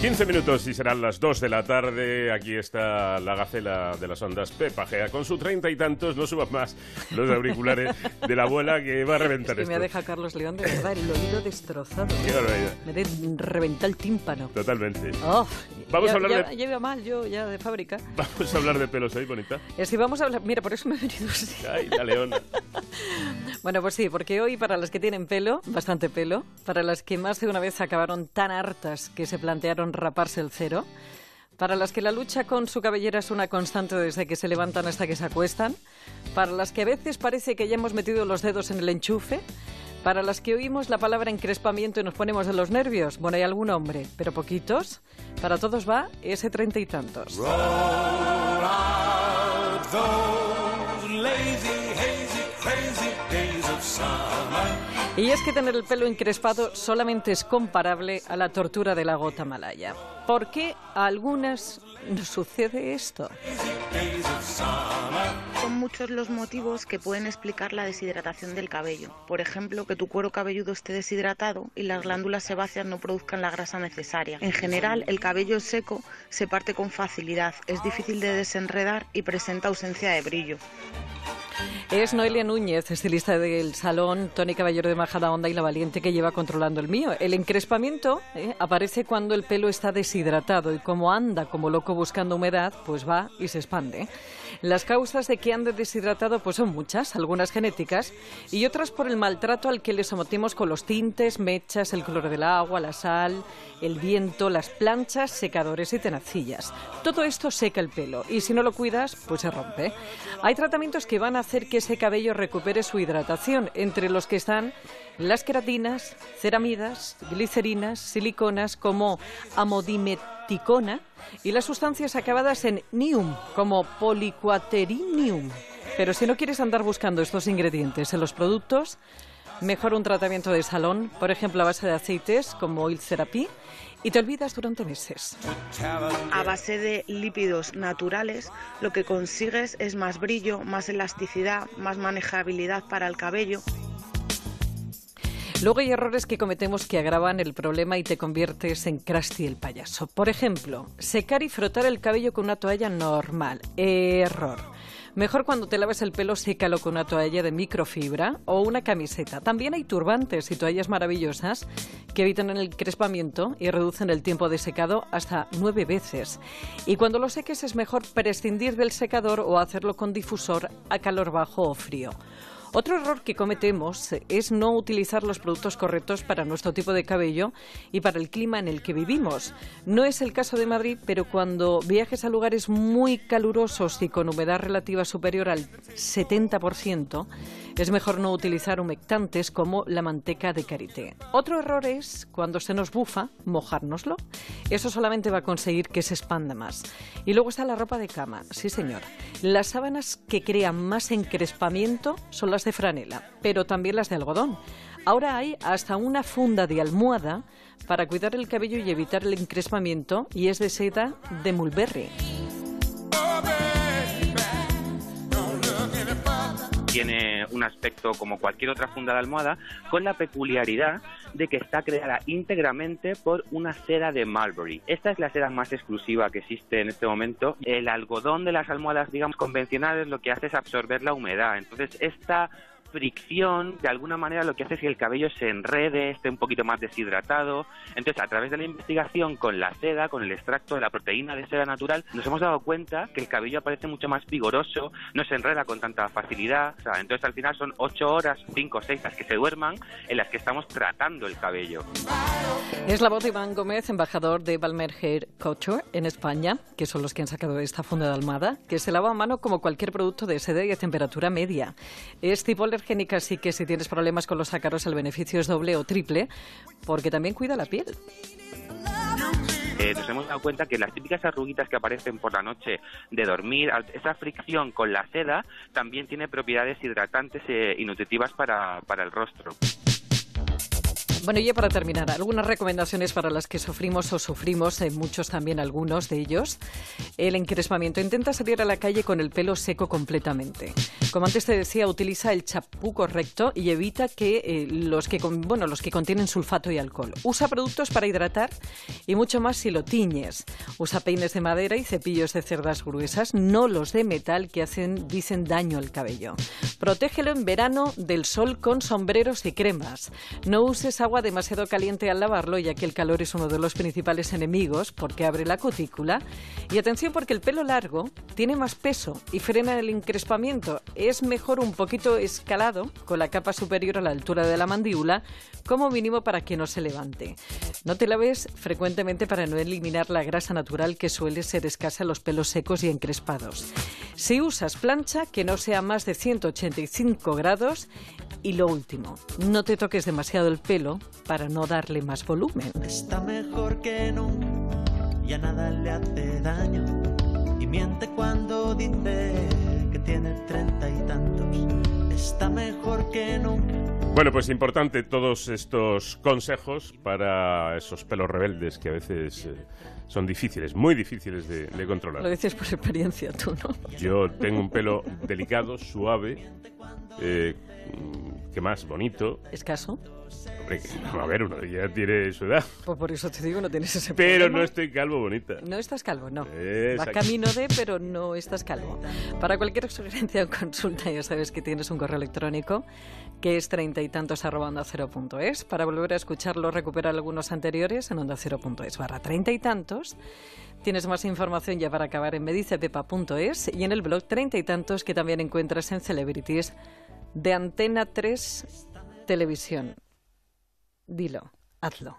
15 minutos y serán las 2 de la tarde. Aquí está la gacela de las ondas, Pepa Gea, con su treinta y tantos. No subas más los auriculares de la abuela que va a reventar es que esto. Me deja Carlos León de verdad el oído destrozado. Qué barbaridad. Me de reventar el tímpano. Totalmente. Oh, Vamos ya, a hablar ya, de- ya mal yo, ya de fábrica. Vamos a hablar de pelos hoy, bonita. Es que vamos a hablar... Mira, por eso me he venido así. Ay, la leona. Bueno, pues sí, porque hoy para las que tienen pelo, bastante pelo, para las que más de una vez acabaron tan hartas que se plantearon raparse el cero, para las que la lucha con su cabellera es una constante desde que se levantan hasta que se acuestan, para las que a veces parece que ya hemos metido los dedos en el enchufe, para las que oímos la palabra encrespamiento y nos ponemos de los nervios, bueno, hay algún hombre, pero poquitos, para todos va ese treinta y tantos. Y es que tener el pelo encrespado solamente es comparable a la tortura de la gota malaya. ¿Por qué a algunas nos sucede esto? Muchos los motivos que pueden explicar la deshidratación del cabello. Por ejemplo, que tu cuero cabelludo esté deshidratado y las glándulas sebáceas no produzcan la grasa necesaria. En general, el cabello seco se parte con facilidad, es difícil de desenredar y presenta ausencia de brillo. Es Noelia Núñez, estilista del salón Tony Caballero de Majada Onda y la valiente que lleva controlando el mío. El encrespamiento eh, aparece cuando el pelo está deshidratado y como anda como loco buscando humedad, pues va y se expande. Las causas de que ande deshidratado pues son muchas, algunas genéticas y otras por el maltrato al que le sometemos con los tintes, mechas, el color del agua, la sal, el viento, las planchas, secadores y tenacillas. Todo esto seca el pelo y si no lo cuidas, pues se rompe. Hay tratamientos que van a hacer que ese cabello recupere su hidratación, entre los que están las queratinas, ceramidas, glicerinas, siliconas como amodimeticona y las sustancias acabadas en nium como poliquaterinium. Pero si no quieres andar buscando estos ingredientes en los productos, mejor un tratamiento de salón, por ejemplo a base de aceites como Oil Therapy, y te olvidas durante meses. A base de lípidos naturales, lo que consigues es más brillo, más elasticidad, más manejabilidad para el cabello. Luego hay errores que cometemos que agravan el problema y te conviertes en Krusty el payaso. Por ejemplo, secar y frotar el cabello con una toalla normal. Error. Mejor cuando te laves el pelo, sécalo con una toalla de microfibra o una camiseta. También hay turbantes y toallas maravillosas que evitan el encrespamiento y reducen el tiempo de secado hasta nueve veces. Y cuando lo seques es mejor prescindir del secador o hacerlo con difusor a calor bajo o frío. Otro error que cometemos es no utilizar los productos correctos para nuestro tipo de cabello y para el clima en el que vivimos. No es el caso de Madrid, pero cuando viajes a lugares muy calurosos y con humedad relativa superior al 70%, es mejor no utilizar humectantes como la manteca de karité. Otro error es, cuando se nos bufa, mojárnoslo. Eso solamente va a conseguir que se expanda más. Y luego está la ropa de cama. Sí, señor. Las sábanas que crean más encrespamiento son las de franela, pero también las de algodón. Ahora hay hasta una funda de almohada para cuidar el cabello y evitar el encrespamiento y es de seda de mulberry. Tiene un aspecto como cualquier otra funda de almohada, con la peculiaridad de que está creada íntegramente por una seda de Mulberry. Esta es la seda más exclusiva que existe en este momento. El algodón de las almohadas, digamos, convencionales lo que hace es absorber la humedad. Entonces, esta fricción, de alguna manera lo que hace es que el cabello se enrede, esté un poquito más deshidratado. Entonces, a través de la investigación con la seda, con el extracto de la proteína de seda natural, nos hemos dado cuenta que el cabello aparece mucho más vigoroso, no se enreda con tanta facilidad. O sea, entonces, al final son ocho horas, cinco o seis las que se duerman, en las que estamos tratando el cabello. Es la voz de Iván Gómez, embajador de Balmer Hair Couture en España, que son los que han sacado esta funda de almohada, que se lava a mano como cualquier producto de seda y a temperatura media. Es tipo alergénica, así que si tienes problemas con los ácaros, el beneficio es doble o triple, porque también cuida la piel. Eh, nos hemos dado cuenta que las típicas arruguitas que aparecen por la noche de dormir, esa fricción con la seda también tiene propiedades hidratantes eh, y nutritivas para, para el rostro. Bueno, y ya para terminar, algunas recomendaciones para las que sufrimos o sufrimos, eh, muchos también algunos de ellos. El encrespamiento. Intenta salir a la calle con el pelo seco completamente. Como antes te decía, utiliza el chapú correcto y evita que eh, los que bueno, los que contienen sulfato y alcohol. Usa productos para hidratar y mucho más si lo tiñes. Usa peines de madera y cepillos de cerdas gruesas, no los de metal que hacen dicen daño al cabello. Protégelo en verano del sol con sombreros y cremas. No uses agua demasiado caliente al lavarlo, ya que el calor es uno de los principales enemigos porque abre la cutícula. Y atención porque el pelo largo tiene más peso y frena el encrespamiento. Es mejor un poquito escalado, con la capa superior a la altura de la mandíbula, como mínimo para que no se levante. No te laves frecuentemente para no eliminar la grasa natural que suele ser escasa en los pelos secos y encrespados. Si usas plancha, que no sea más de 185 grados. Y lo último, no te toques demasiado el pelo para no darle más volumen. Está mejor que nunca, ya nada le hace daño. Y miente cuando dice que tiene treinta y tantos. Está mejor que nunca. Bueno, pues importante todos estos consejos para esos pelos rebeldes que a veces eh, son difíciles, muy difíciles de, de, controlar. Lo dices por experiencia tú, ¿no? Yo tengo un pelo delicado, suave, eh, ¿qué más? Bonito. ¿Escaso? Hombre, a ver, uno ya tiene su edad. Pues por eso te digo, no tienes ese Pero problema. no estoy calvo, bonita. No estás calvo, no. Exacto. Va camino de, pero no estás calvo. Para cualquier sugerencia o consulta, ya sabes que tienes un correo electrónico que es treinta y tantos arroba onda cero punto es. Para volver a escucharlo, recuperar algunos anteriores en onda cero punto es barra treinta y tantos. Tienes más información ya para acabar en medicepepa.es y en el blog treinta y tantos que también encuentras en Celebrities de Antena 3 Televisión. Dilo, hazlo.